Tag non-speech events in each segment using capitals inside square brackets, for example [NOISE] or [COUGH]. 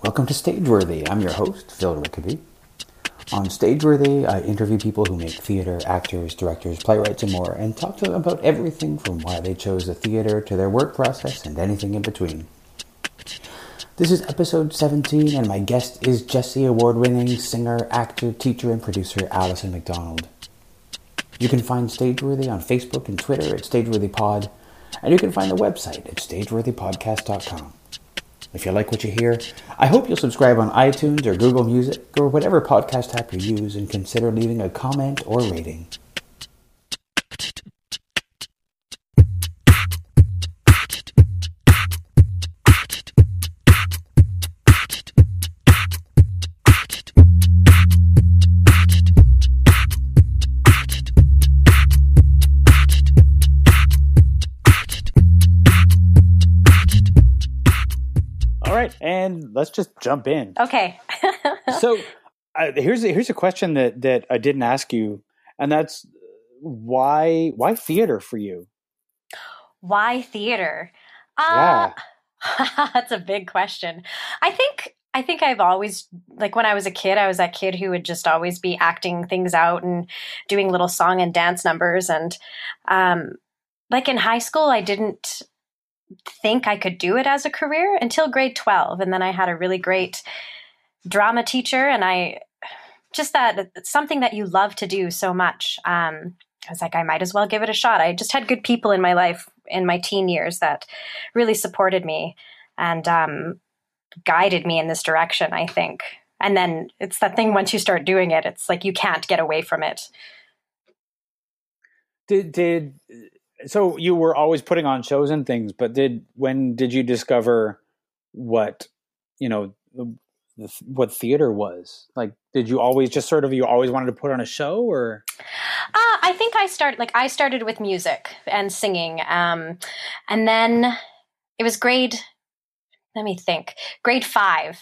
Welcome to Stageworthy. I'm your host, Phil Rickaby. On Stageworthy, I interview people who make theater, actors, directors, playwrights, and more, and talk to them about everything from why they chose the theater to their work process and anything in between. This is episode 17, and my guest is Jessie Award winning singer, actor, teacher, and producer Alison McDonald. You can find Stageworthy on Facebook and Twitter at StageworthyPod, and you can find the website at stageworthypodcast.com. If you like what you hear, I hope you'll subscribe on iTunes or Google Music or whatever podcast app you use and consider leaving a comment or rating. Jump in. Okay. [LAUGHS] so uh, here's a, here's a question that that I didn't ask you, and that's why why theater for you? Why theater? Uh, yeah, [LAUGHS] that's a big question. I think I think I've always like when I was a kid, I was that kid who would just always be acting things out and doing little song and dance numbers, and um, like in high school, I didn't think I could do it as a career until grade 12. And then I had a really great drama teacher, and I just that something that you love to do so much. Um, I was like, I might as well give it a shot. I just had good people in my life in my teen years that really supported me and um, guided me in this direction, I think. And then it's that thing once you start doing it, it's like you can't get away from it. Did did so you were always putting on shows and things, but did when did you discover what you know what theater was? Like, did you always just sort of you always wanted to put on a show, or? Uh, I think I started like I started with music and singing, um, and then it was grade. Let me think. Grade five,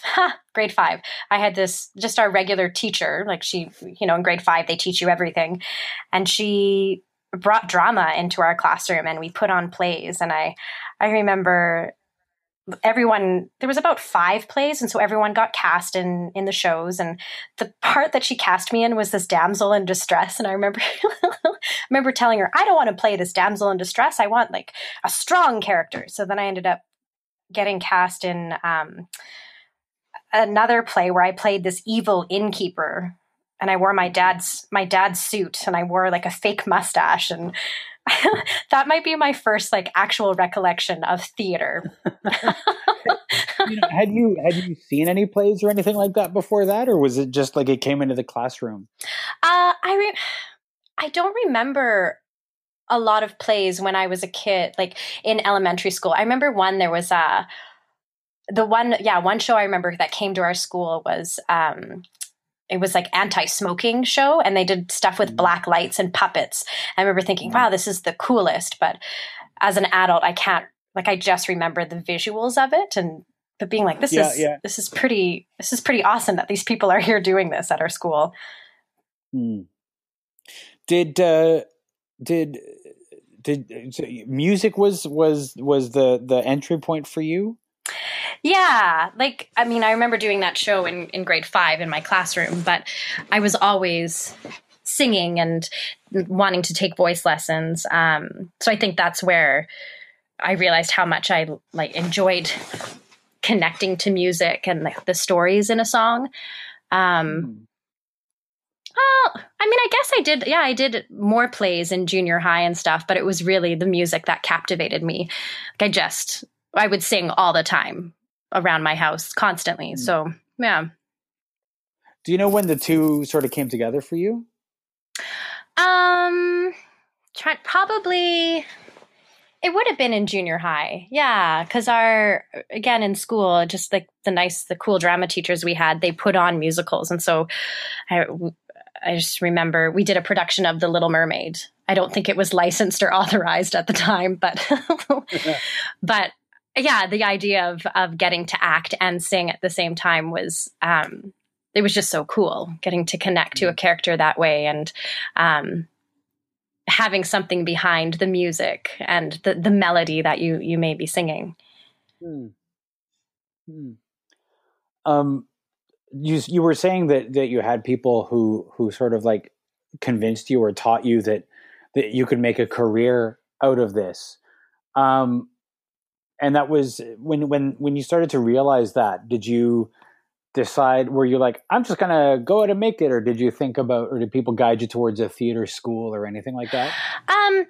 grade five. I had this just our regular teacher. Like she, you know, in grade five they teach you everything, and she brought drama into our classroom and we put on plays. And i i remember everyone there was about five plays. And so everyone got cast in in the shows. And the part that she cast me in was this damsel in distress. And i remember [LAUGHS] remember telling her i don't want to play this damsel in distress. I want like a strong character. So then i ended up getting cast in um, another play where i played this evil innkeeper and I wore my dad's my dad's suit and I wore like a fake mustache and [LAUGHS] that might be my first like actual recollection of theater. you [LAUGHS] know, had you had you seen any plays or anything like that before that, or was it just like it came into the classroom? Uh, I re- I don't remember a lot of plays when I was a kid, like in elementary school. I remember one there was a uh, the one yeah one show I remember that came to our school was um, it was like anti-smoking show and they did stuff with mm. black lights and puppets. I remember thinking, wow, this is the coolest. But as an adult, I can't like I just remember the visuals of it and but being like, this yeah, is yeah. this is pretty this is pretty awesome that these people are [LAUGHS] here doing this at our school. Hmm. Did uh did did so music was was was the the entry point for you? Yeah, like I mean, I remember doing that show in in grade five in my classroom, but I was always singing and wanting to take voice lessons. Um, so I think that's where I realized how much I like enjoyed connecting to music and the, the stories in a song. Um, well, I mean, I guess I did. Yeah, I did more plays in junior high and stuff, but it was really the music that captivated me. Like I just, I would sing all the time around my house constantly. Mm. So, yeah. Do you know when the two sort of came together for you? Um, try, probably it would have been in junior high. Yeah, cuz our again in school just like the nice the cool drama teachers we had, they put on musicals and so I I just remember we did a production of The Little Mermaid. I don't think it was licensed or [LAUGHS] authorized at the time, but [LAUGHS] [LAUGHS] but yeah, the idea of of getting to act and sing at the same time was um, it was just so cool getting to connect to a mm-hmm. character that way and um, having something behind the music and the the melody that you you may be singing. Hmm. Hmm. um, you you were saying that that you had people who who sort of like convinced you or taught you that that you could make a career out of this. Um, and that was when when when you started to realize that. Did you decide? Were you like, I'm just gonna go out and make it, or did you think about, or did people guide you towards a theater school or anything like that? Um,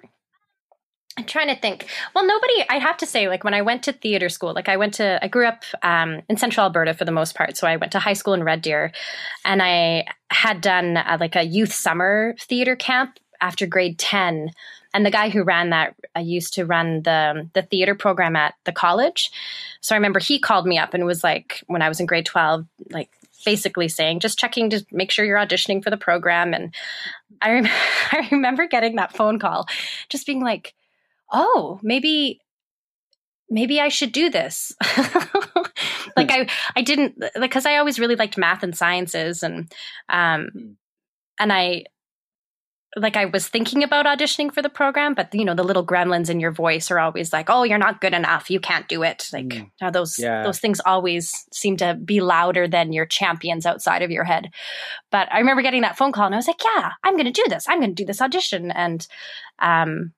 I'm trying to think. Well, nobody, I have to say, like when I went to theater school, like I went to, I grew up um, in central Alberta for the most part. So I went to high school in Red Deer and I had done uh, like a youth summer theater camp after grade 10. And the guy who ran that I used to run the, the theater program at the college. So I remember he called me up and was like, when I was in grade 12, like, basically saying just checking to make sure you're auditioning for the program and I, rem- [LAUGHS] I remember getting that phone call just being like oh, maybe maybe I should do this. [LAUGHS] like I I didn't because I always really liked math and sciences and um and I like I was thinking about auditioning for the program, but you know the little gremlins in your voice are always like, "Oh, you're not good enough. You can't do it." Like mm. those yeah. those things always seem to be louder than your champions outside of your head. But I remember getting that phone call, and I was like, "Yeah, I'm going to do this. I'm going to do this audition." And um,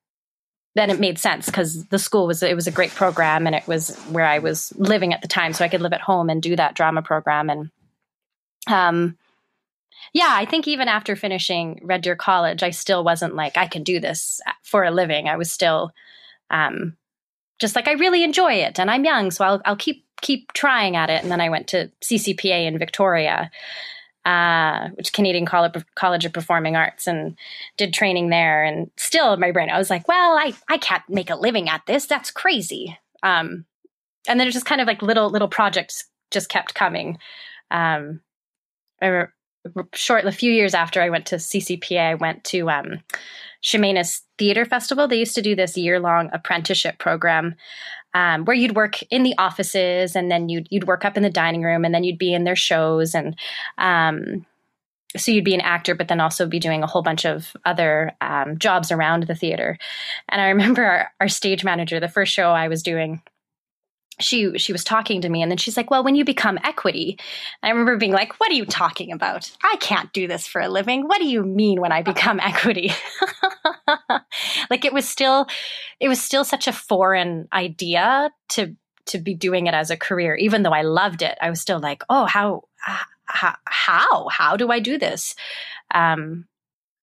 then it made sense because the school was it was a great program and it was where I was living at the time, so I could live at home and do that drama program. And um, yeah, I think even after finishing Red Deer College, I still wasn't like I can do this for a living. I was still um, just like I really enjoy it, and I'm young, so I'll I'll keep keep trying at it. And then I went to CCPA in Victoria, uh, which Canadian College of Performing Arts, and did training there. And still in my brain, I was like, well, I, I can't make a living at this. That's crazy. Um, and then it just kind of like little little projects just kept coming. Um, I short a few years after I went to CCPA, I went to um, Chemainus Theater Festival. They used to do this year long apprenticeship program um, where you'd work in the offices and then you'd you'd work up in the dining room and then you'd be in their shows and um, so you'd be an actor but then also be doing a whole bunch of other um, jobs around the theater and i remember our, our stage manager the first show i was doing she she was talking to me and then she's like well when you become equity i remember being like what are you talking about? I can't do this for a living. What do you mean when i become [LAUGHS] equity? Like it was still it was still such a foreign idea to to be doing it as a career. Even though i loved it i was still like oh how how how, how do i do this? Um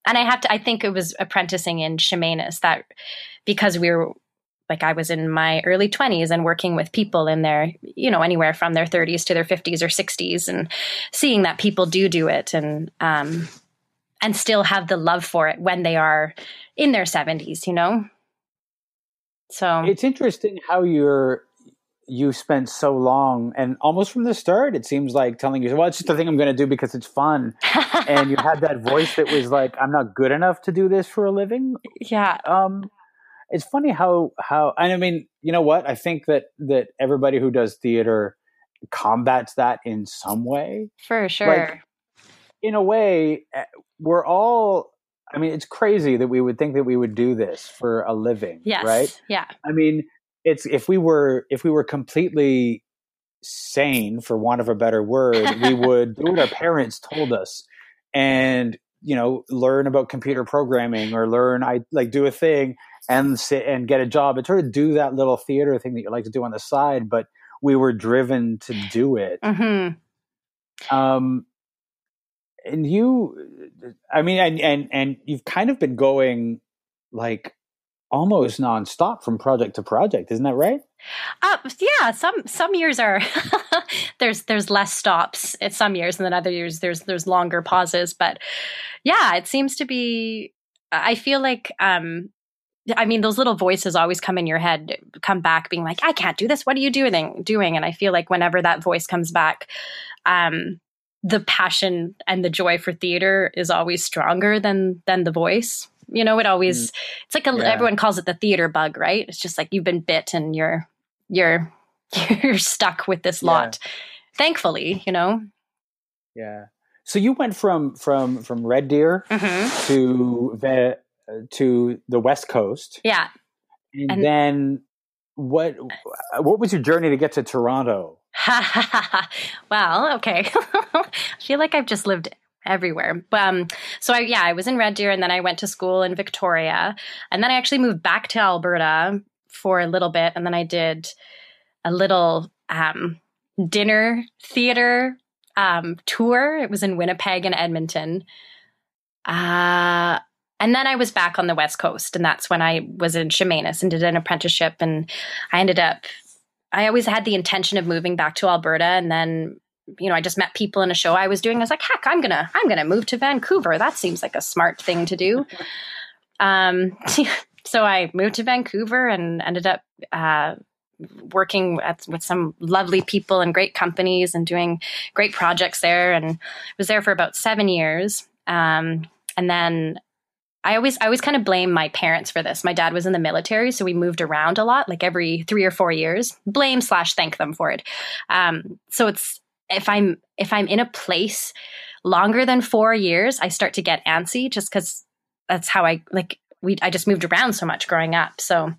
and i have to i think it was apprenticing in Chemainus that because we were like I was in my early 20s and working with people in their, you know, anywhere from their 30s to their 50s or 60s and seeing that people do do it and um and still have the love for it when they are in their 70s, you know. So It's interesting how you're you spent so long and almost from the start it seems like telling you well it's just the thing i'm going to do because it's fun. And you had that voice that was like i'm not good enough to do this for a living? [LAUGHS] Yeah. Um it's funny how how and I mean, you know what? I think that that everybody who does theater combats that in some way. For sure. Like, in a way, eh, we're all I mean, it's crazy that we would think that we would do this for a living, yes. right? Yeah. I mean, it's if we were if we were completely sane for want of a better word, we [LAUGHS] would do what our parents told us and you know learn about computer programming or learn i like do a thing and sit and get a job and sort of do that little theater thing that you like to do on the side, but we were driven to do it. Mm-hmm. Um, and you, I mean, and, and, and you've kind of been going like almost nonstop from project to project, isn't that right? Uh, yeah, some some years are [LAUGHS] there's there's less stops at some years, and then other years there's there's longer pauses. But yeah, it seems to be. I feel like um, I mean, those little voices always come in your head, come back being like, I can't do this. What are you doing? Doing? And I feel like whenever that voice comes back, um, the passion and the joy for theater is always stronger than than the voice. You know, it always mm. it's like a, yeah. everyone calls it the theater bug, right? It's just like you've been bit and you're you're [LAUGHS] you're stuck with this lot. Yeah. Thankfully, you know. Yeah. So you went from from from Red Deer mm-hmm. to the to the West Coast. Yeah. And, and then what what was your journey to get to Toronto? [LAUGHS] well, okay. [LAUGHS] I feel like I've just lived everywhere. Um, so I, yeah, I was in Red Deer and then I went to school in Victoria. And then I actually moved back to Alberta for a little bit. And then I did a little um, dinner theater um, tour. It was in Winnipeg and Edmonton. Uh, and then I was back on the West Coast, and that's when I was in Chemainus and did an apprenticeship. And I ended up, I always had the intention of moving back to Alberta, and then you know, I just met people in a show I was doing. I was like, heck, I'm gonna, I'm gonna move to Vancouver. That seems like a smart thing to do. [LAUGHS] um, [LAUGHS] so I moved to Vancouver and ended up uh, working at, with some lovely people and great companies and doing great projects there. And was there for about seven years. Um, and then I always I always kind of blame my parents for this. My dad was in the military, so we moved around a lot, like every three or four years. Blame slash thank them for it. Um, so it's if I'm if I'm in a place longer than four years, I start to get antsy just because that's how I like we I just moved around so much growing up. So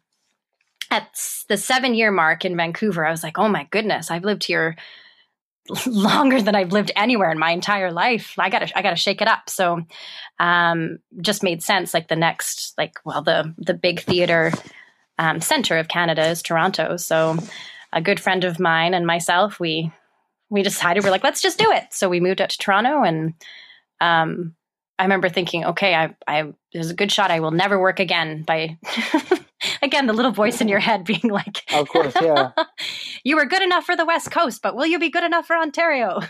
at the seven year mark in Vancouver, I was like, oh my goodness, I've lived here [LAUGHS] longer than I've lived anywhere in my entire life. I gotta I gotta shake it up. So um just made sense. Like the next like well the the big theater um, center of Canada is Toronto. So a good friend of mine and myself, we we decided we're like, let's just do it. So we moved out to Toronto and um I remember thinking, okay, I I there's a good shot I will never work again by [LAUGHS] again the little voice in your head being like Of course, yeah. [LAUGHS] you were good enough for the West Coast, but will you be good enough for Ontario?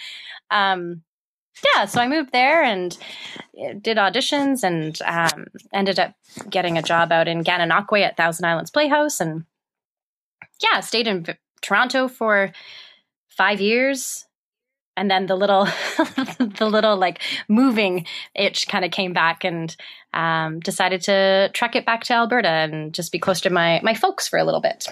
[LAUGHS] um yeah, so I moved there and eh, did auditions and um, ended up getting a job out in Gananoque at Thousand Islands Playhouse and yeah, stayed in v- Toronto for five years and then the little [LAUGHS] the little like moving itch kind of came back and um, decided to trek it back to alberta and just be close to my my folks for a little bit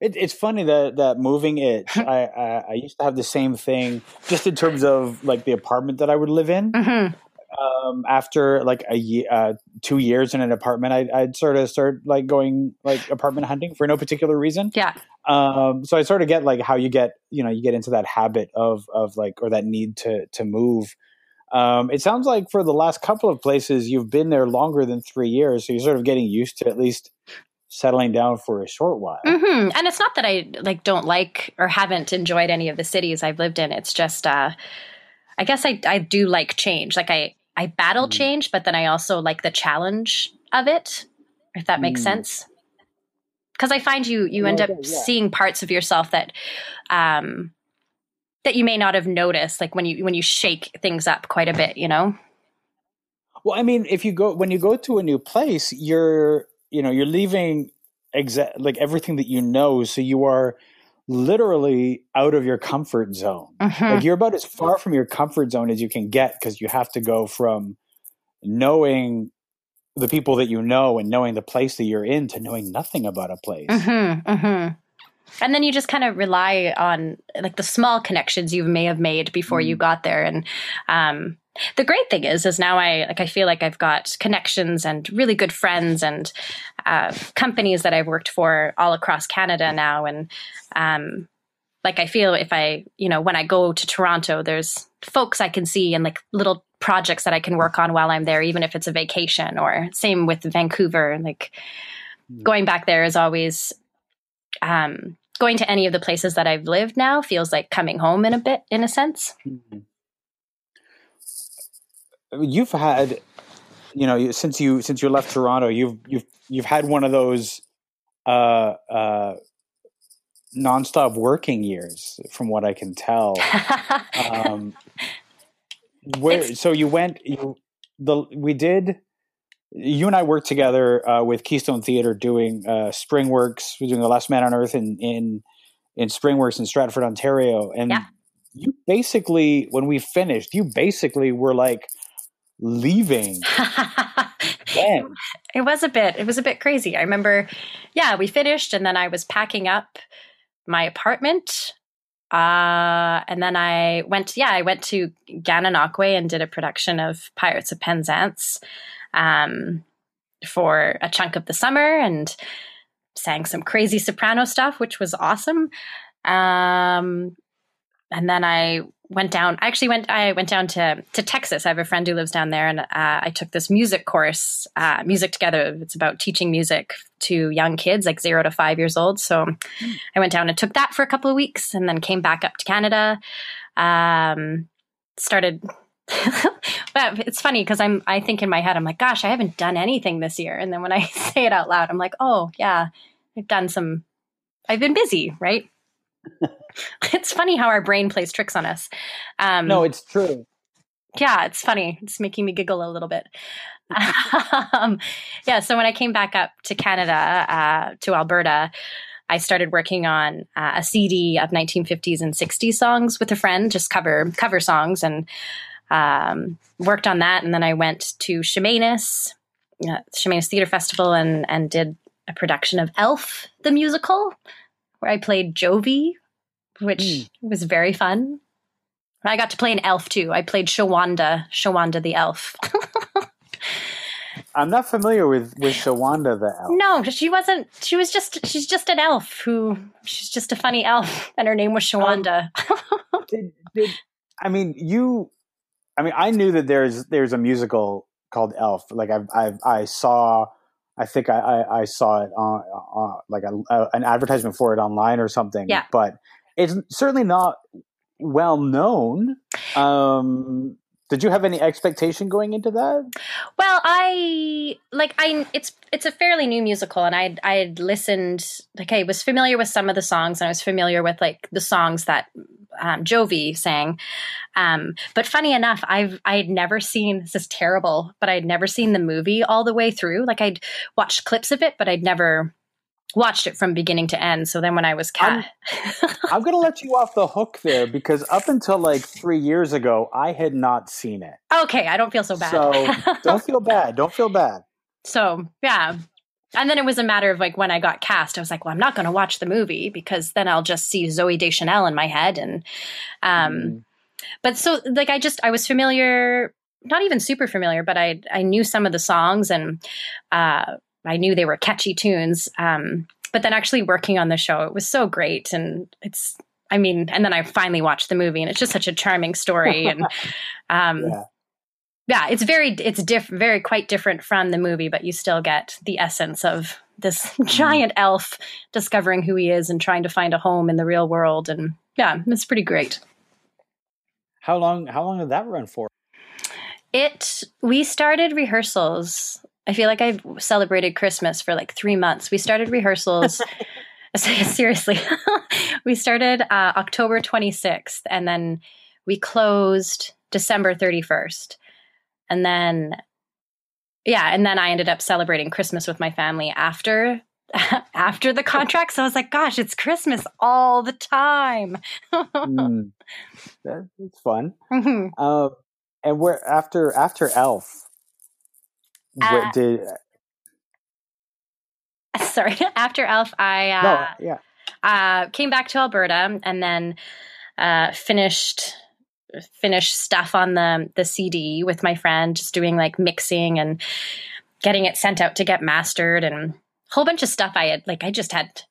it, it's funny that that moving itch [LAUGHS] I, I, I used to have the same thing just in terms of like the apartment that i would live in mm-hmm. Um, after like a year, uh, two years in an apartment, I'd, I'd, sort of start like going like apartment hunting for no particular reason. Yeah. Um, so I sort of get like how you get, you know, you get into that habit of, of like, or that need to, to move. Um, it sounds like for the last couple of places, you've been there longer than three years. So you're sort of getting used to at least settling down for a short while. Mm-hmm. And it's not that I like don't like or haven't enjoyed any of the cities I've lived in. It's just, uh, I guess I, I do like change. Like I, I battle mm. change, but then I also like the challenge of it, if that makes mm. sense. Because I find you you end up yeah. seeing parts of yourself that um, that you may not have noticed, like when you when you shake things up quite a bit, you know. Well, I mean, if you go when you go to a new place, you're you know you're leaving exact like everything that you know, so you are literally out of your comfort zone. Mm-hmm. Like you're about as far from your comfort zone as you can get because you have to go from knowing the people that you know and knowing the place that you're in to knowing nothing about a place. Mm-hmm, mm-hmm. And then you just kind of rely on like the small connections you may have made before you mm. got there. And um, the great thing is is now i like i feel like i've got connections and really good friends and uh, companies that i've worked for all across canada now. And um, like i feel if i you know when i go to toronto there's folks i can see and like little projects that i can work on while i'm there even if it's a vacation or same with vancouver. Like mm. going back there is always um, going to any of the places that i've lived now feels like coming home in a bit in a sense. Mm-hmm you've had you know since you since you left Toronto you've you've you've had one of those uh uh nonstop working years from what I can tell um [LAUGHS] where it's, so you went you the we did you and I worked together uh, with Keystone Theater doing uh, Springworks. We're doing The Last Man on Earth in in in Springworks in Stratford, Ontario, and yeah. you basically when we finished, you basically were like leaving. [LAUGHS] it was a bit it was a bit crazy. I remember yeah, we finished and then I was packing up my apartment. Uh, and then I went, yeah, I went to Gananoque and did a production of Pirates of Penzance um, for a chunk of the summer and sang some crazy soprano stuff, which was awesome. Um, and then I went down. I actually went. I went down to to Texas. I have a friend who lives down there, and uh, I took this music course, uh, music together. It's about teaching music to young kids, like zero to five years old. So I went down and took that for a couple of weeks, and then came back up to Canada. Um, started. [LAUGHS] but it's funny because I'm. I think in my head, I'm like, "Gosh, I haven't done anything this year." And then when I [LAUGHS] say it out loud, I'm like, "Oh yeah, I've done some. I've been busy, right?" [LAUGHS] [LAUGHS] it's funny how our brain plays tricks on us. Um, no, it's true. Yeah, it's funny. It's making me giggle a little bit. [LAUGHS] um, yeah, so when I came back up to Canada, uh, to Alberta, I started working on uh, a CD of 1950s and 60s songs with a friend, just cover cover songs, and um, worked on that. And then I went to Chemainus, uh, Chemainus Theater Festival, and and did a production of Elf the musical, where I played Jovie, which mm. was very fun. I got to play an elf too. I played Shawanda, Shawanda the elf. [LAUGHS] I'm not familiar with with Shawanda the elf. No, she wasn't. She was just. She's just an elf who. She's just a funny elf, and her name was Shawanda. Um, [LAUGHS] did, did I mean you? I mean, I knew that there's there's a musical called Elf. Like I I I saw I think I, I, I saw it on, on like a, a, an advertisement for it online or something. Yeah. But it's certainly not well known. Um, did you have any expectation going into that? Well, I like I it's it's a fairly new musical, and I I had listened like I was familiar with some of the songs, and I was familiar with like the songs that um, Jovie sang. Um, but funny enough, I've I had never seen this is terrible, but I'd never seen the movie all the way through. Like I'd watched clips of it, but I'd never watched it from beginning to end. So then when I was cat, [LAUGHS] I'm, I'm going to let you off the hook there because up until like three years ago, I had not seen it. Okay, I don't feel so bad. So [LAUGHS] don't feel bad. Don't feel bad. So yeah, and then it was a matter of like when I got cast, I was like, well, I'm not going to watch the movie because then I'll just see Zooey Deschanel in my head. And, um, mm. but so like I just, I was familiar, not even super familiar, but I, I knew some of the songs and, uh, I knew they were catchy tunes. Um, but then actually working on the show, it was so great. And it's, I mean, and then I finally watched the movie and it's just such a charming story. and, [LAUGHS] um, yeah yeah, it's very it's different, very quite different from the movie, but you still get the essence of this mm-hmm. giant elf discovering who he is and trying to find a home in the real world, and yeah, it's pretty great. How long? How long did that run for? It we started rehearsals. I feel like I've celebrated Christmas for like three months. We started rehearsals. [LAUGHS] [LAUGHS] seriously, [LAUGHS] we started uh, October 26th, and then we closed December 31st and then, yeah, and then I ended up celebrating Christmas with my family after after the contract. So I was like, gosh, it's Christmas all the time. mm, that's fun. Mm-hmm. Uh, and where after after Elf, uh, did [LAUGHS] sorry after Elf, I uh, no, yeah uh, came back to Alberta and then uh, finished finish stuff on the the CD with my friend, just doing like mixing and getting it sent out to get mastered and a whole bunch of stuff I had like I just had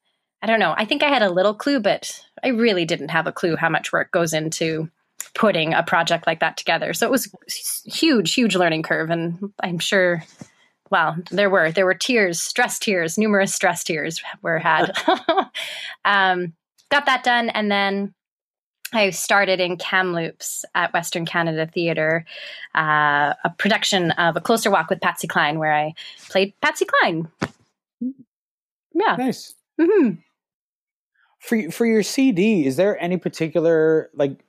I don't know. I think I had a little clue, but I really didn't have a clue how much work goes into putting a project like that together. So it was huge, huge learning curve and I'm sure well, there were there were tears, stress tears, numerous stress tears were had. [LAUGHS] um, got that done and then I started in Kamloops at Western Canada Theatre, uh, a production of A Closer Walk with Patsy Cline, where I played Patsy Cline. Yeah. Nice. Mm-hmm. For, for your CD, is there any particular, like,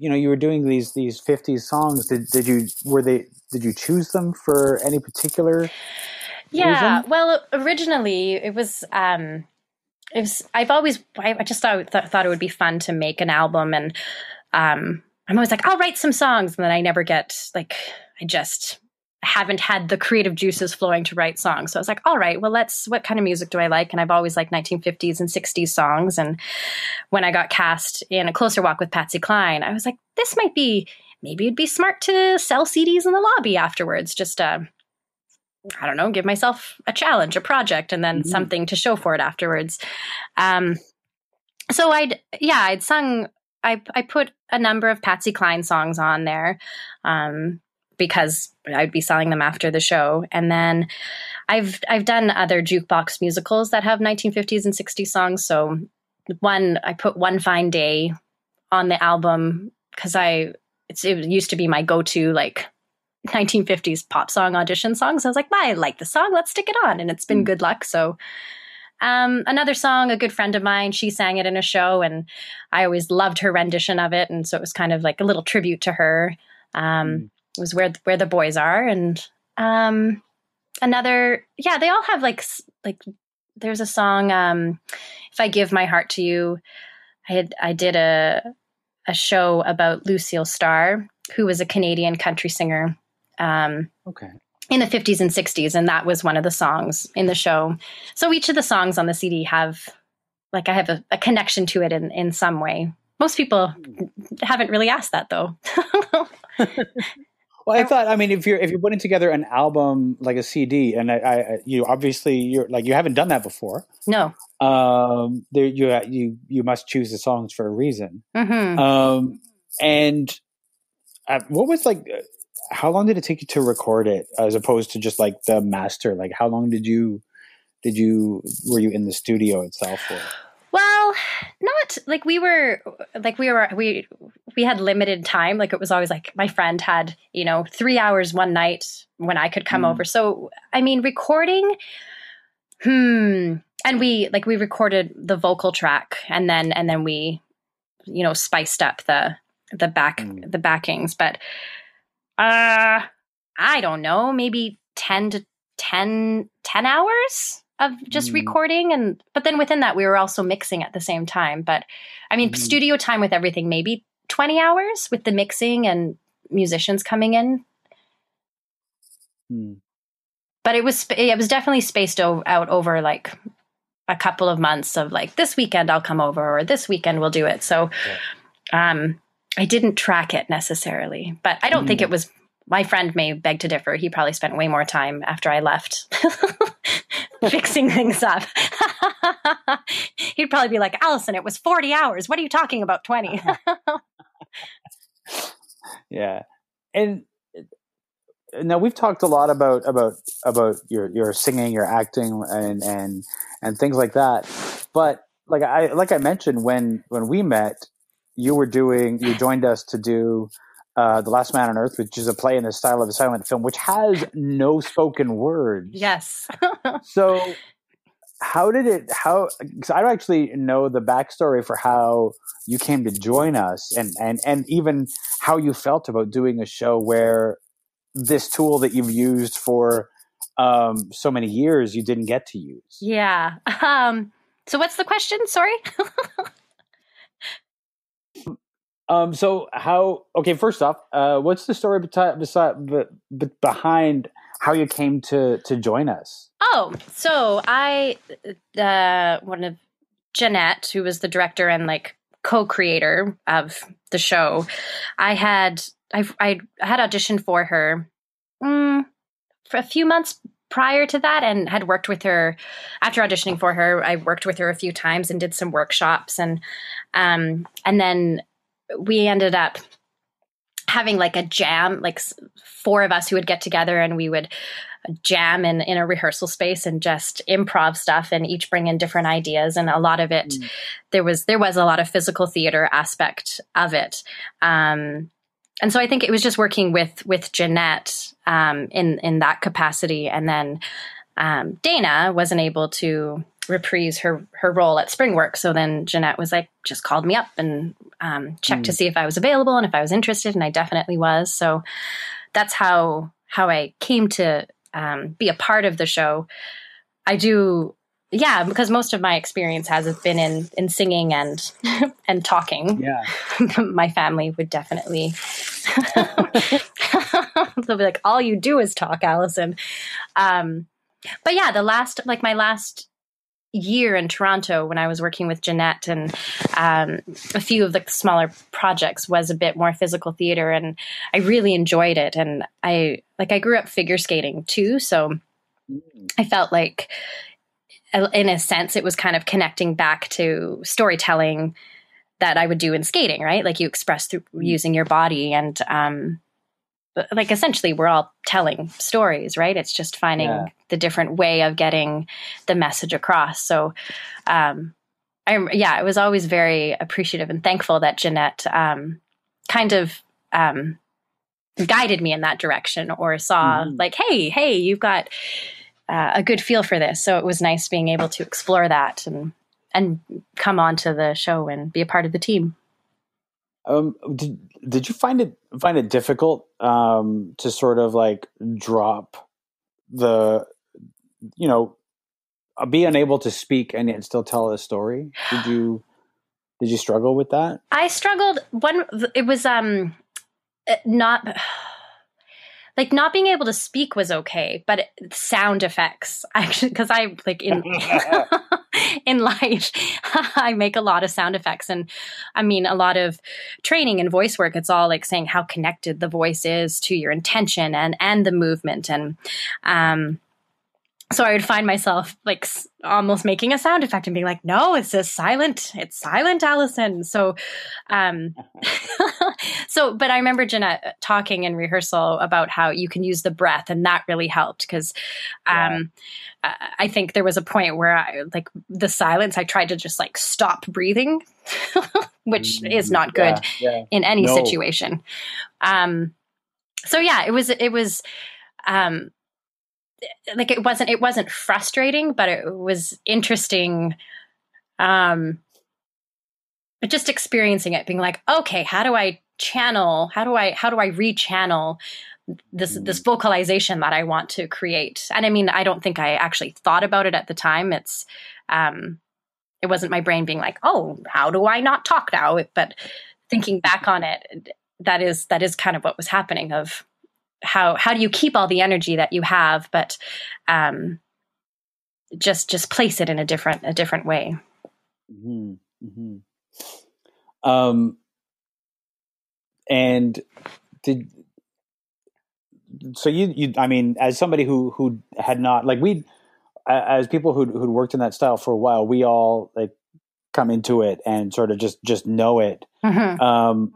you know, you were doing these these 50s songs. Did, did you, were they, did you choose them for any particular yeah, reason? well, originally it was um, it was I've always I just thought th- thought it would be fun to make an album and um I'm always like I'll write some songs and then I never get like I just haven't had the creative juices flowing to write songs. So I was like, all right, well, let's, what kind of music do I like? And I've always liked 1950s and 60s songs. And when I got cast in A Closer Walk with Patsy Cline, I was like, this might be, maybe it'd be smart to sell CDs in the lobby afterwards. Just, uh, I don't know, give myself a challenge, a project, and then mm-hmm. something to show for it afterwards. Um, so I'd yeah I'd sung I I put a number of Patsy Cline songs on there um, because I'd be selling them after the show, and then I've I've done other jukebox musicals that have 1950s and 60s songs. So one I put One Fine Day on the album because I it used to be my go to like 1950s pop song audition songs. So I was like, I like the song, let's stick it on, and it's been mm. good luck. So um, another song, a good friend of mine, she sang it in a show, and I always loved her rendition of it, and so it was kind of like a little tribute to her. Um, mm. It was where where the boys are, and um, another, yeah, they all have like like. There's a song, um, "If I Give My Heart to You." I had I did a a show about Lucille Starr, who was a Canadian country singer. Um, okay in the 50s and 60s and that was one of the songs in the show so each of the songs on the cd have like i have a, a connection to it in, in some way most people haven't really asked that though [LAUGHS] [LAUGHS] well i thought i mean if you're if you're putting together an album like a cd and i, I you obviously you're like you haven't done that before. No. Um there you you you must choose the songs for a reason. Mm-hmm. um and uh, what was like how long did it take you to record it as opposed to just like the master? Like how long did you did you were you in the studio itself for well not like we were like we were we we had limited time like it was always like my friend had you know three hours one night when i could come mm. over so i mean recording hmm and we like we recorded the vocal track and then and then we you know spiced up the the back mm. the backings but uh, I don't know, maybe 10 to 10, 10 hours of just mm. recording. And, but then within that, we were also mixing at the same time. But I mean, mm. studio time with everything, maybe 20 hours with the mixing and musicians coming in. Mm. But it was, it was definitely spaced o- out over like a couple of months of like this weekend I'll come over or this weekend we'll do it. So, yeah. um, I didn't track it necessarily, but I don't think it was. My friend may beg to differ. He probably spent way more time after I left [LAUGHS] fixing things up. [LAUGHS] He'd probably be like, Allison, it was 40 hours. What are you talking about? 20. Uh-huh. yeah. And uh, now we've talked a lot about about about your your singing, your acting, and and and things like that. But like I like I mentioned when when we met, you were doing, you joined us to do uh, The Last Man on Earth, which is a play in the style of a silent film, which has no spoken words. Yes. [LAUGHS] so, how did it, how, because I don't actually know the backstory for how you came to join us and, and, and even how you felt about doing a show where this tool that you've used for um, so many years you didn't get to use. Yeah. Um, so, what's the question? Sorry. [LAUGHS] Um, so how? Okay, first off, uh, what's the story be, behind how you came to to join us? Oh, so I, uh, one of Jeanette, who was the director and like co-creator of the show, I had I I had auditioned for her mm, for a few months prior to that and had worked with her after auditioning for her i worked with her a few times and did some workshops and um and then we ended up having like a jam, like four of us who would get together and we would jam in, in a rehearsal space and just improv stuff and each bring in different ideas. And a lot of it, mm. there was, there was a lot of physical theater aspect of it. Um, and so I think it was just working with, with Jeanette, um, in, in that capacity. And then, um, Dana wasn't able to reprise her her role at Springwork. So then Jeanette was like, just called me up and um, checked mm. to see if I was available and if I was interested, and I definitely was. So that's how how I came to um, be a part of the show. I do, yeah, because most of my experience has been in in singing and [LAUGHS] and talking. Yeah, [LAUGHS] my family would definitely. [LAUGHS] They'll be like, all you do is talk, Allison. Um, but yeah, the last, like my last year in Toronto when I was working with Jeanette and um, a few of the smaller projects was a bit more physical theater and I really enjoyed it and I like I grew up figure skating too so I felt like in a sense, it was kind of connecting back to storytelling that I would do in skating, right? Like you express through using your body and, um, like essentially we're all telling stories right it's just finding yeah. the different way of getting the message across so um i yeah i was always very appreciative and thankful that jeanette um kind of um guided me in that direction or saw mm-hmm. like hey hey you've got uh, a good feel for this so it was nice being able to explore that and and come on to the show and be a part of the team um, did did you find it find it difficult um, to sort of like drop the, you know, uh, be unable to speak and yet still tell a story? Did you did you struggle with that? I struggled. One, it was um uh, not [SIGHS] like not being able to speak was okay, but sound effects [LAUGHS] actually because I like in [LAUGHS] [LAUGHS] [LAUGHS] in life [LAUGHS] I make a lot of sound effects and I mean a lot of training and voice work. It's all like saying how connected the voice is to your intention and and the movement and um so I would find myself like almost making a sound effect and being like, "No, it's just silent. It's silent, Allison." So, um, [LAUGHS] so, but I remember Jeanette talking in rehearsal about how you can use the breath, and that really helped because, um, yeah. I think there was a point where I like the silence. I tried to just like stop breathing, [LAUGHS] which mm, is not good yeah, yeah. in any no. situation. Um, so yeah, it was it was. Um, like it wasn't it wasn't frustrating, but it was interesting. Um, but just experiencing it, being like, okay, how do I channel? How do I how do I rechannel this this mm. vocalization that I want to create? And I mean, I don't think I actually thought about it at the time. It's um, it wasn't my brain being like, oh, how do I not talk now? But thinking back on it, that is that is kind of what was happening. Of how how do you keep all the energy that you have but um, just just place it in a different a different way mm-hmm. Mm-hmm. Um, and did so you you i mean as somebody who who had not like we as people who who'd worked in that style for a while we all like come into it and sort of just just know it mm-hmm. um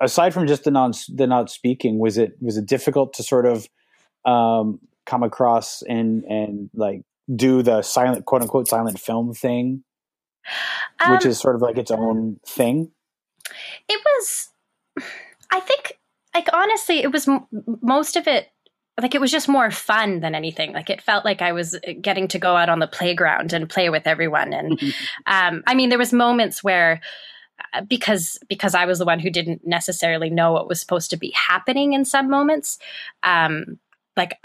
aside from just the non the not speaking, was it was it difficult to sort of um, come across and and like do the silent quote unquote silent film thing, um, which is sort of like its own thing? It was, I think, like honestly, it was m- most of it. Like it was just more fun than anything. Like it felt like I was uh, getting to go out on the playground and play with everyone. And [LAUGHS] um, I mean, there was moments where because because I was the one who didn't necessarily know what was supposed to be happening in some moments. Um, like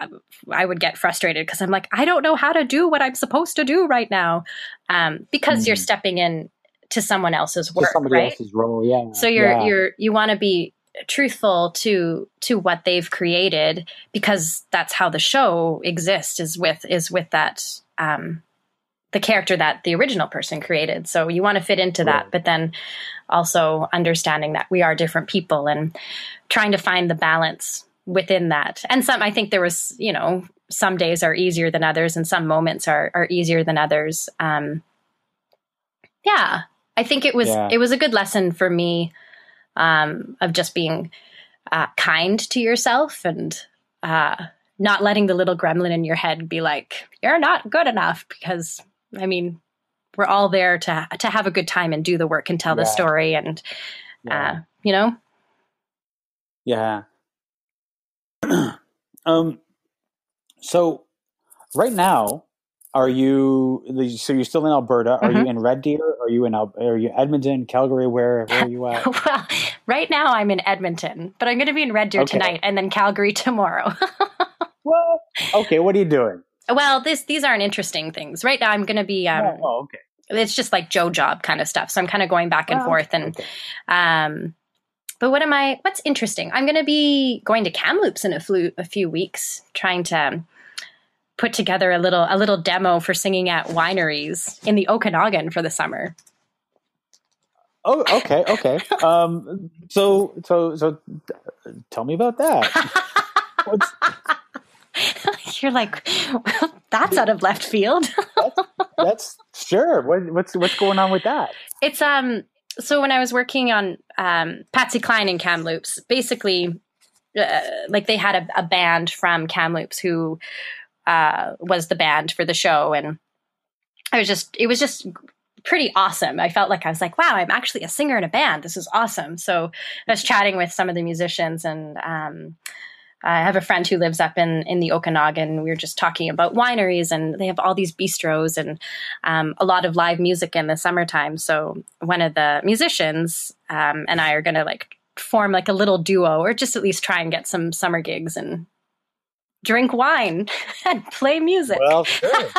I would get frustrated because I'm like I don't know how to do what I'm supposed to do right now, um, because mm. you're stepping in to someone else's work, right? Else's role, yeah. So you're yeah. you're you want to be truthful to to what they've created because that's how the show exists is with is with that um, the character that the original person created. So you want to fit into that, but then also understanding that we are different people and trying to find the balance within that. And some, I think there was, you know, some days are easier than others and some moments are, are easier than others. Um, yeah, I think it was, yeah. it was a good lesson for me, um, of just being, uh, kind to yourself and, uh, not letting the little gremlin in your head be like, you're not good enough because I mean, we're all there to to have a good time and do the work and tell yeah. the story and yeah. uh, you know. Yeah. [CLEARS THROAT] um so right now are you so you're still in Alberta are mm-hmm. you in Red Deer are you in are you Edmonton Calgary where where are you at [LAUGHS] well right now I'm in Edmonton but I'm going to be in Red Deer okay. tonight and then Calgary [LAUGHS] tomorrow well okay what are you doing well, this these aren't interesting things. Right now, I'm going to be. Um, oh, oh, okay. It's just like Joe job kind of stuff. So I'm kind of going back and oh, forth, and okay. um, but what am I? What's interesting? I'm going to be going to Kamloops in a few a few weeks, trying to put together a little a little demo for singing at wineries in the Okanagan for the summer. Oh, okay, okay. [LAUGHS] um, so, so, so, tell me about that. [LAUGHS] [LAUGHS] You're like, well, that's out of left field. that's, that's, sure. What, what's what's going on with that? It's um. So when I was working on um, Patsy Cline and Kamloops, basically, uh, like they had a, a, band from Kamloops who uh, was the band for the show, and I was just it was just pretty awesome. I felt like I was like, wow, I'm actually a singer in a band. This is awesome. So I was chatting with some of the musicians and. Um, I have a friend who lives up in in the Okanagan. We were just talking about wineries, and they have all these bistros and um, a lot of live music in the summertime. So one of the musicians um, and I are going to like form like a little duo, or just at least try and get some summer gigs and drink wine [LAUGHS] and play music. Well, sure.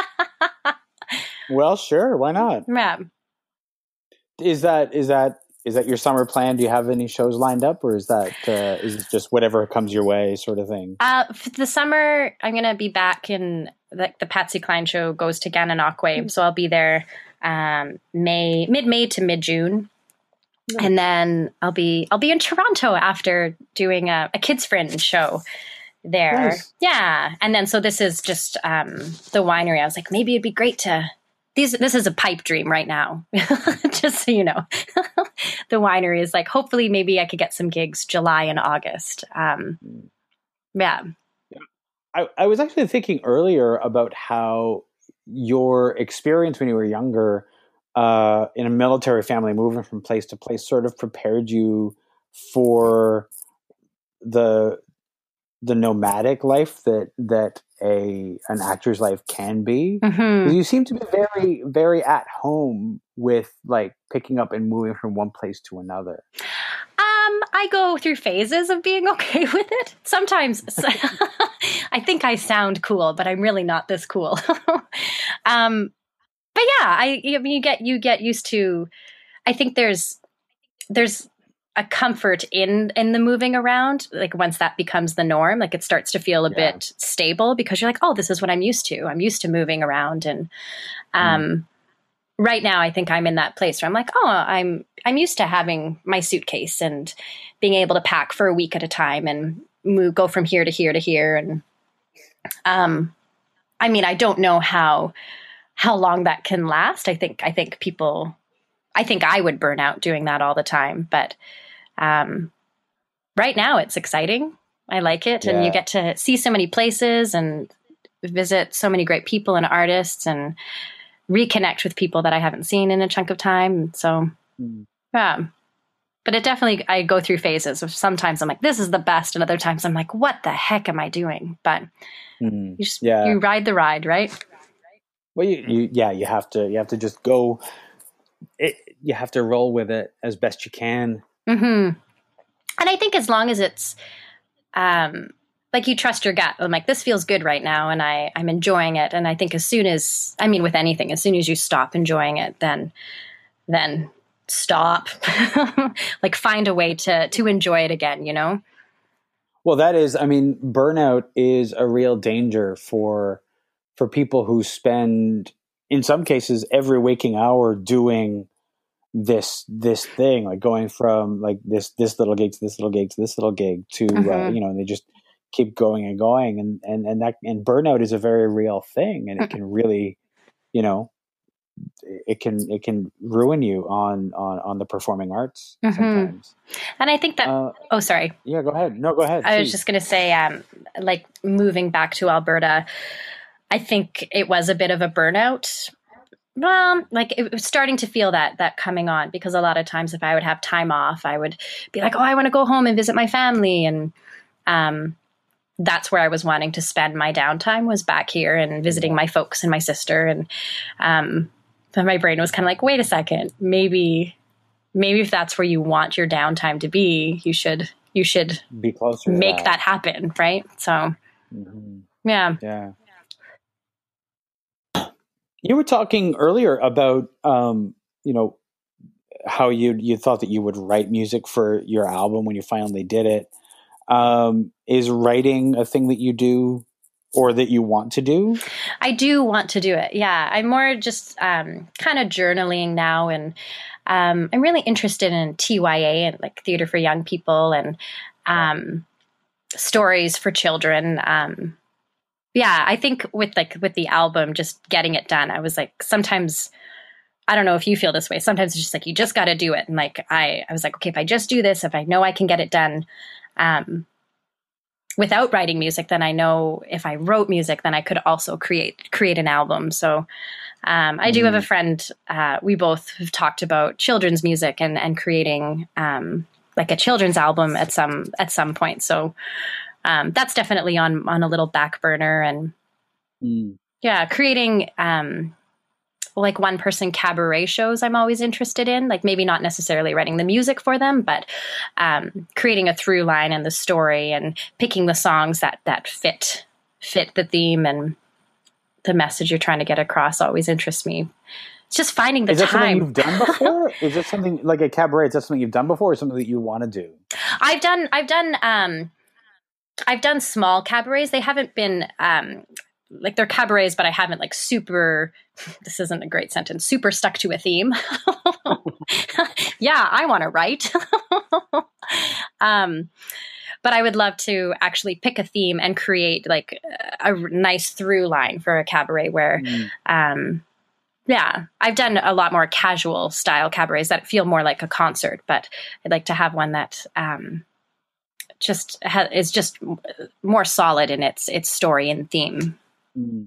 [LAUGHS] well, sure. Why not? Yeah. Is that is that is that your summer plan? Do you have any shows lined up, or is that uh, is it just whatever comes your way, sort of thing? Uh, for the summer, I'm gonna be back in the, the Patsy Cline show goes to Gananoque, mm-hmm. so I'll be there um, May mid May to mid June. Mm-hmm. And then I'll be I'll be in Toronto after doing a, a kids fringe show there. Nice. Yeah. And then so this is just um, the winery. I was like, maybe it'd be great to these this is a pipe dream right now. [LAUGHS] just so you know. [LAUGHS] the winery is like hopefully maybe I could get some gigs July and August. Um, yeah. I, I was actually thinking earlier about how your experience when you were younger uh, in a military family moving from place to place sort of prepared you for the the nomadic life that that a an actor's life can be. Mm-hmm. You seem to be very very at home with like picking up and moving from one place to another. Um, I go through phases of being [LAUGHS] okay with it. Sometimes [LAUGHS] I think I sound cool, but I'm really not this cool. [LAUGHS] um, but yeah, I, I mean, you get you get used to. I think there's there's a comfort in in the moving around like once that becomes the norm like it starts to feel a yeah. bit stable because you're like oh this is what i'm used to i'm used to moving around and um mm. right now i think i'm in that place where i'm like oh i'm i'm used to having my suitcase and being able to pack for a week at a time and move go from here to here to here and um i mean i don't know how how long that can last i think i think people I think I would burn out doing that all the time, but um, right now it's exciting. I like it. Yeah. And you get to see so many places and visit so many great people and artists and reconnect with people that I haven't seen in a chunk of time. So, mm. yeah. But it definitely, I go through phases of sometimes I'm like, this is the best. And other times I'm like, what the heck am I doing? But mm. you just, yeah. you ride the ride, right? Well, you, you, yeah, you have to, you have to just go, it, you have to roll with it as best you can Mm-hmm. And I think as long as it's um, like you trust your gut, I'm like, this feels good right now, and I I'm enjoying it. And I think as soon as I mean, with anything, as soon as you stop enjoying it, then then stop. [LAUGHS] like find a way to to enjoy it again. You know. Well, that is, I mean, burnout is a real danger for for people who spend, in some cases, every waking hour doing this this thing like going from like this this little gig to this little gig to this little gig to uh, mm-hmm. uh, you know and they just keep going and going and and and that and burnout is a very real thing and it can really you know it can it can ruin you on on on the performing arts mm-hmm. sometimes and i think that uh, oh sorry yeah go ahead no go ahead i please. was just going to say um like moving back to alberta i think it was a bit of a burnout well, like it was starting to feel that that coming on because a lot of times if I would have time off, I would be like, "Oh, I want to go home and visit my family," and um, that's where I was wanting to spend my downtime was back here and visiting my folks and my sister, and um, my brain was kind of like, "Wait a second, maybe, maybe if that's where you want your downtime to be, you should you should be closer, make that. that. happen, right?" So, mm-hmm. yeah, yeah. You were talking earlier about, um, you know, how you you thought that you would write music for your album when you finally did it. Um, is writing a thing that you do or that you want to do? I do want to do it. Yeah, I'm more just um, kind of journaling now, and um, I'm really interested in TYA and like theater for young people and um, stories for children. Yeah, I think with like with the album, just getting it done, I was like sometimes I don't know if you feel this way. Sometimes it's just like you just got to do it, and like I, I was like, okay, if I just do this, if I know I can get it done, um, without writing music, then I know if I wrote music, then I could also create create an album. So um, I do have a friend. Uh, we both have talked about children's music and and creating um, like a children's album at some at some point. So um, that's definitely on on a little back burner and Mm. yeah creating um like one person cabaret shows i'm always interested in like maybe not necessarily writing the music for them but um creating a through line and the story and picking the songs that that fit fit the theme and the message you're trying to get across always interests me it's just finding the Is that something time you've done [LAUGHS] before? Is that something like a cabaret? Is that something you've done before, or something that you want to do? I've done I've done um I've done small cabarets. They haven't been um like they're cabarets, but I haven't like super [LAUGHS] this isn't a great sentence, super stuck to a theme. [LAUGHS] yeah, I want to write. [LAUGHS] um but I would love to actually pick a theme and create like a nice through line for a cabaret where Mm. um yeah i've done a lot more casual style cabarets that feel more like a concert but i'd like to have one that um just ha- is just more solid in its its story and theme Mm.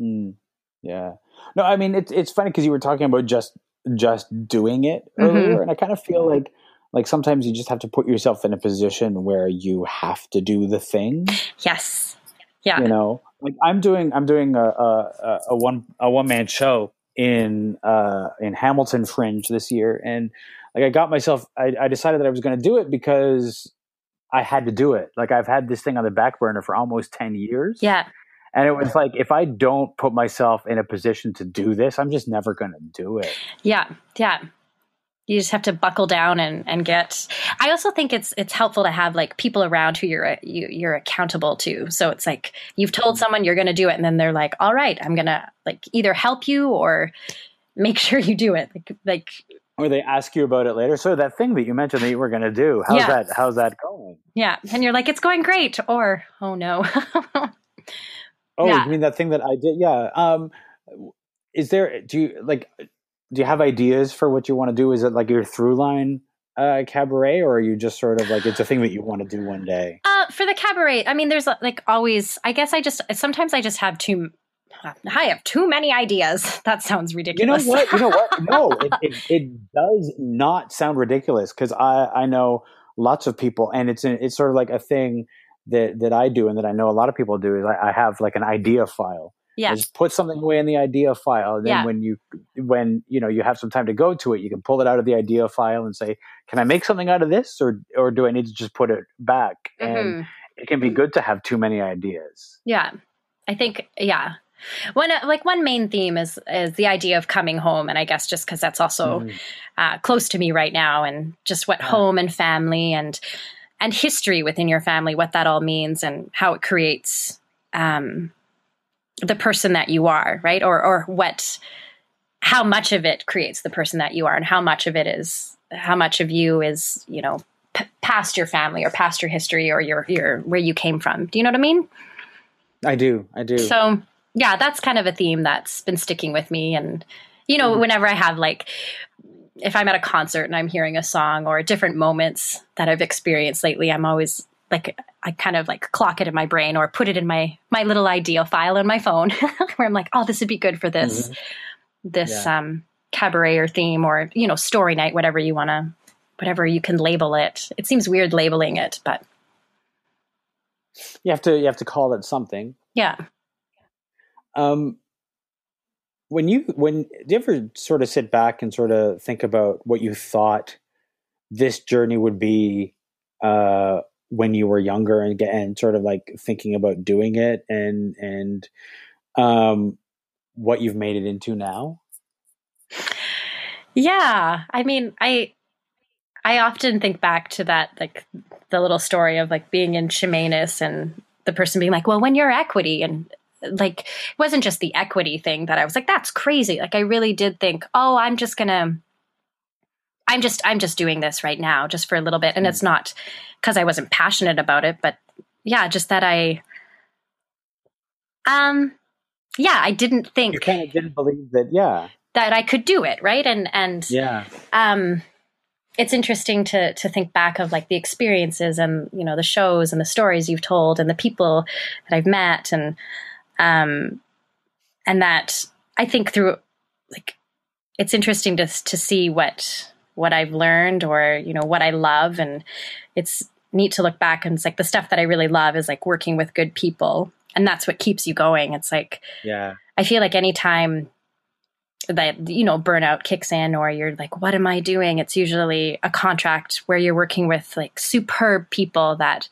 Mm. Yeah. No, I mean it's it's funny because you were talking about just just doing it earlier, and I kind of feel like like sometimes you just have to put yourself in a position where you have to do the thing. yes yeah You know, like I'm doing I'm doing a a, a- a one a one man show in uh in Hamilton Fringe this year, and like I got myself I, I decided that I was going to do it because I had to do it. Like I've had this thing on the back burner for almost ten years. yeah And it was like, if I don't put myself in a position to do this, I'm just never going to do it. yeah yeah you just have to buckle down and and get i also think it's it's helpful to have like people around who you're you, you're accountable to so it's like you've told mm-hmm. someone you're going to do it and then they're like all right i'm going to like either help you or make [LAUGHS] sure you do it like like Or they ask you about it later. So that thing that you mentioned that you were going to do, how's Yeah. that? How's that going? Yeah and you're like it's going great or oh no [LAUGHS] Oh, Yeah. you mean that thing that I did? Yeah. Um, is there? Do you like? Do you have ideas for what you want to do? Is it like your through line uh, cabaret, or are you just sort of like it's a thing that you want to do one day? Uh, for the cabaret, I mean, there's like always. I guess I just sometimes I just have too. I have too many ideas. [LAUGHS] That sounds ridiculous You know what? You know what? [LAUGHS] No, it, it, it does not sound ridiculous because I, I know lots of people, and it's it's sort of like a thing that that I do, and that I know a lot of people do. Is I, I have like an idea file. yeah, I just put something away in the idea file. And then Yeah. when you when you know you have some time to go to it, you can pull it out of the idea file and say, "Can I make something out of this, or or do I need to just put it back?" And Mhm. it can be good to have too many ideas. yeah. I think yeah. One uh, like one main theme is is the idea of coming home, and I guess just because that's also Mhm. uh, close to me right now, and just what Yeah. home and family and and history within your family, what that all means, and how it creates um, the person that you are, right? Or or what how much of it creates the person that you are, and how much of it is how much of you is you know p- past your family or past your history or your your where you came from. Do you know what I mean? I do. I do. So yeah, that's kind of a theme that's been sticking with me. And you know, Mhm. whenever I have like, if I'm at a concert and I'm hearing a song or different moments that I've experienced lately, I'm always like, I kind of like clock it in my brain or put it in my my little ideal file in my phone, [LAUGHS] where I'm like, oh, this would be good for this this um, cabaret or theme or you know story night, whatever you want to. Whatever you can label it. It seems weird labeling it, but you have to you have to call it something. yeah. Um, when you when do you ever sort of sit back and sort of think about what you thought this journey would be uh, when you were younger and and sort of like thinking about doing it and and um, what you've made it into now? Yeah, I mean, I I often think back to that like the little story of like being in Chemainus and the person being like, "Well, when you're equity," and like it wasn't just the equity thing that I was like, "That's crazy." Like I really did think, "Oh, I'm just gonna." I'm just I'm just doing this right now just for a little bit and it's not cuz I wasn't passionate about it but yeah just that I Um, yeah, I didn't think You kind of didn't believe that. Yeah. that I could do it, right? And and Yeah. um it's interesting to to think back of like the experiences and you know the shows and the stories you've told and the people that I've met and um and that I think through like it's interesting to to see what what I've learned or you know what I love. And it's neat to look back and it's like the stuff that I really love is like working with good people. And that's what keeps you going. It's like Yeah. I feel like anytime that you know burnout kicks in or you're like what am I doing? It's usually a contract where you're working with like superb people that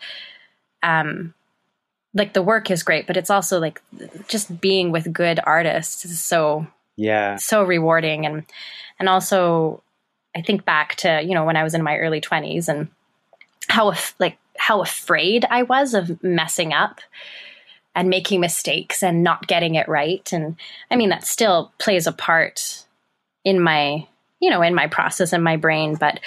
um like the work is great but it's also like just being with good artists is so Yeah. so rewarding and and also I think back to you know when I was in my early 20s and how like how afraid I was of messing up and making mistakes and not getting it right and I mean that still plays a part in my you know in my process in my brain but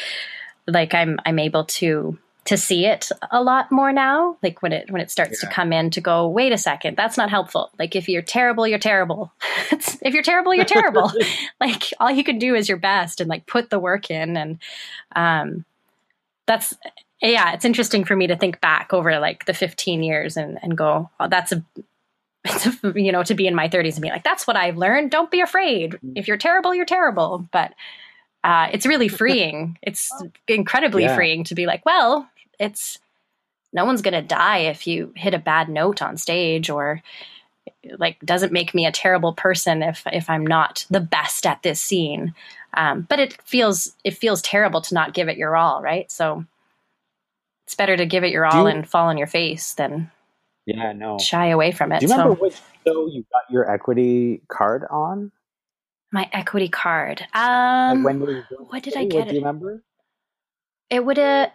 like I'm I'm able to to see it a lot more now like when it when it starts Yeah. to come in to go wait a second that's not helpful. Like if you're terrible you're terrible. [LAUGHS] It's- if you're terrible you're terrible. [LAUGHS] Like all you can do is your best and like put the work in and um that's yeah it's interesting for me to think back over like the 15 years and and go oh, that's a it's a, you know to be in my 30s and be like that's what i've learned. Don't be afraid. If you're terrible you're terrible but uh, it's really [LAUGHS] freeing it's incredibly Yeah. freeing to be like well it's no one's gonna die if you hit a bad note on stage or like doesn't make me a terrible person if if i'm not the best at this scene um, but it feels it feels terrible to not give it your all right so it's better to give it your all you- and fall on your face than Yeah. No. shy away from it Do you remember so which show you got your equity card on? My equity card. Like um when you doing what did I get Do you it? remember? it would have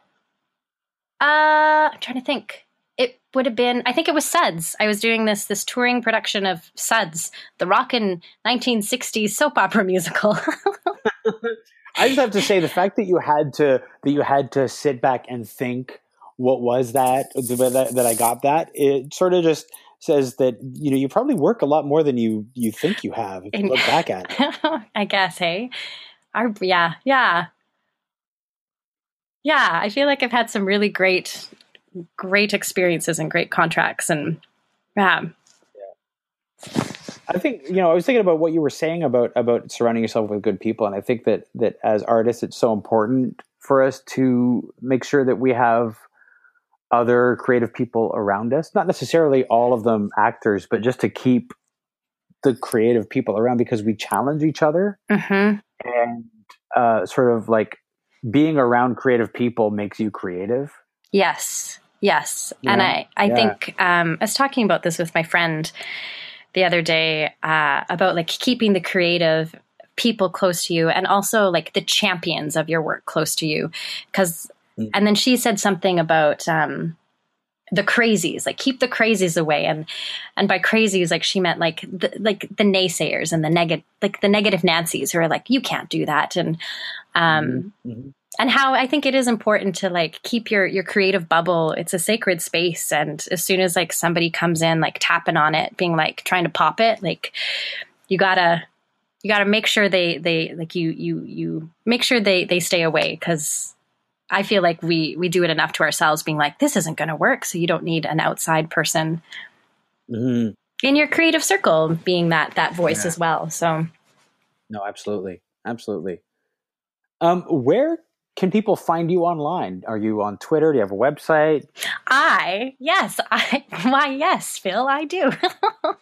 uh i'm trying to think. It would have been i think it was suds. I was doing this this touring production of suds the rockin' 1960s soap opera [LAUGHS] musical. [LAUGHS] I just have to say the fact that you had to that you had to sit back and think what was that that, that I got that it sort of just says that you know you probably work a lot more than you you think you have if you look back at it. [LAUGHS] i guess hey? Our yeah yeah. Yeah i feel like i've had some really great great experiences and great contracts and yeah. I think you know I was thinking about what you were saying about about surrounding yourself with good people, and I think that that as artists, it's so important for us to make sure that we have other creative people around us. Not necessarily all of them actors, but just to keep the creative people around because we challenge each other hmm and uh, sort of like being around creative people makes you creative. Yes, yes. And I, I yeah. think um, I was talking about this with my friend the other day uh, about like keeping the creative people close to you and also like the champions of your work close to you. Because, And then she said something about um, the crazies, like keep the crazies away. And and by crazies, like she meant like the, like the naysayers and the negative, like the negative Nancy's who are like you can't do that and. Um, Mhm. and how I think it is important to like keep your your creative bubble. It's a sacred space, and as soon as like somebody comes in, like tapping on it, being like trying to pop it, like you gotta you gotta make sure they they like you you you make sure they they stay away because I feel like we we do it enough to ourselves, being like this isn't going to work, so you don't need an outside person Mhm. in your creative circle being that that voice Yeah. as well. So No, absolutely, absolutely. Um, where can people find you online? Are you on Twitter? Do you have a website? I, yes, I, [LAUGHS] why, yes, Phil, I do. [LAUGHS]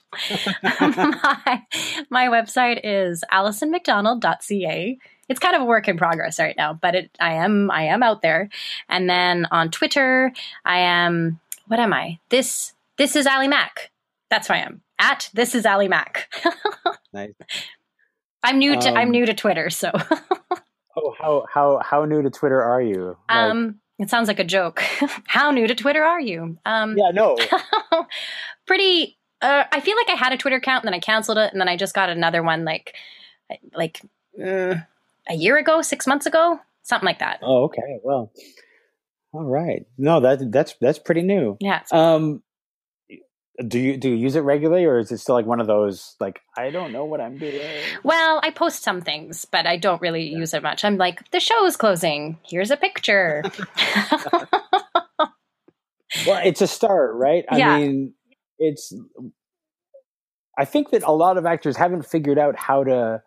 [LAUGHS] my, my website is alisonmcdonald.ca. It's kind of a work in progress right now, but it, I am, I am out there. And then on Twitter, I am, what am I? This, this is Ali Mac. That's who I am. At this is Ali Mac. [LAUGHS] Nice. I'm new to, I'm Um, new to Twitter, so, [LAUGHS] Oh, how how how new to Twitter are you? Like- um, it sounds like a joke. [LAUGHS] How new to Twitter are you? Um, yeah, no. pretty uh, i feel like i had a twitter account and then i canceled it and then i just got another one like like uh, a year ago six months ago something like that Oh, okay. Well, all right. No, that that's that's pretty new. yeah Um, do you do you use it regularly, or is it still like one of those like I don't know what I'm doing? Well, I post some things, but I don't really yeah. use it much. I'm like, the show is closing. Here's a picture. [LAUGHS] well, it's a start, right? I yeah. mean, it's. I think that a lot of actors haven't figured out how to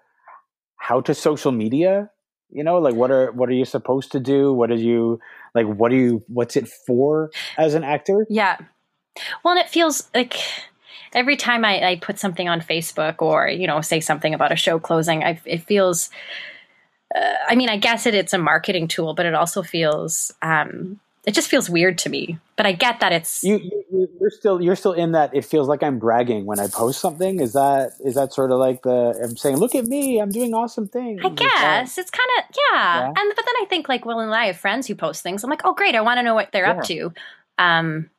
how to social media. You know, like what are what are you supposed to do? What are you like? What are you? What's it for as an actor? Yeah. Well, it feels like every time I, I put something on Facebook or you know say something about a show closing, I, it feels. Uh, I mean, I guess it, it's a marketing tool, but it also feels um, it just feels weird to me. But I get that it's you, you are still you're still in that. It feels like I'm bragging when I post something. Is that is that sort of like the I'm saying, look at me, I'm doing awesome things. I guess it's kind of yeah. yeah. And but then I think like, well, and I have friends who post things. I'm like, oh great, I want to know what they're yeah. up to. Um,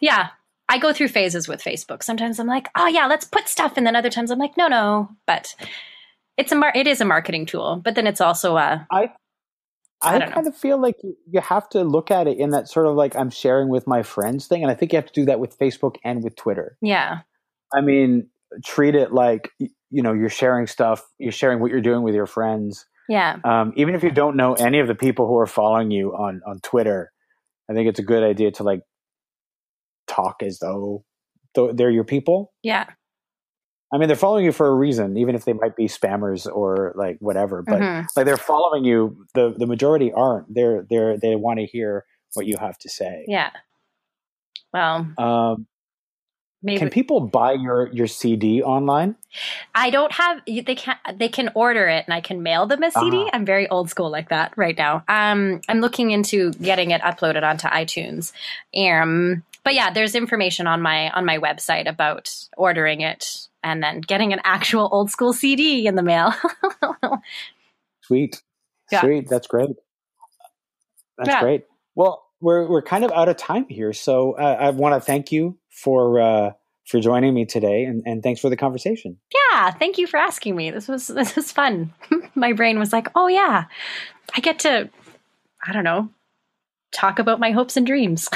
yeah, I go through phases with Facebook. Sometimes I'm like, oh yeah, let's put stuff, and then other times I'm like, no, no. But it's a mar- it is a marketing tool, but then it's also a I I, I kind of feel like you have to look at it in that sort of like I'm sharing with my friends thing. And I think you have to do that with Facebook and with Twitter. Yeah. I mean, treat it like, you know, you're sharing stuff, you're sharing what you're doing with your friends. Yeah. Um, even if you don't know any of the people who are following you on, on Twitter, I think it's a good idea to like talk as though they're your people. Yeah. I mean, they're following you for a reason, even if they might be spammers or like whatever. But mm-hmm. like they're following you. The the majority aren't. They're they're they want to hear what you have to say. Yeah. Well. Um, Maybe. Can people buy your your CD online? I don't have. They can they can order it, and I can mail them a CD. Uh-huh. I'm very old school like that right now. Um, I'm looking into getting it uploaded onto iTunes. Um, but yeah, there's information on my on my website about ordering it and then getting an actual old school CD in the mail. [LAUGHS] Sweet. Yeah. Sweet. That's great. That's yeah. great. Well, we're we're kind of out of time here, so uh, I want to thank you for uh, for joining me today, and, and thanks for the conversation. Yeah, thank you for asking me. This was [LAUGHS] this was fun. [LAUGHS] My brain was like, oh yeah, I get to, I don't know, talk about my hopes and dreams.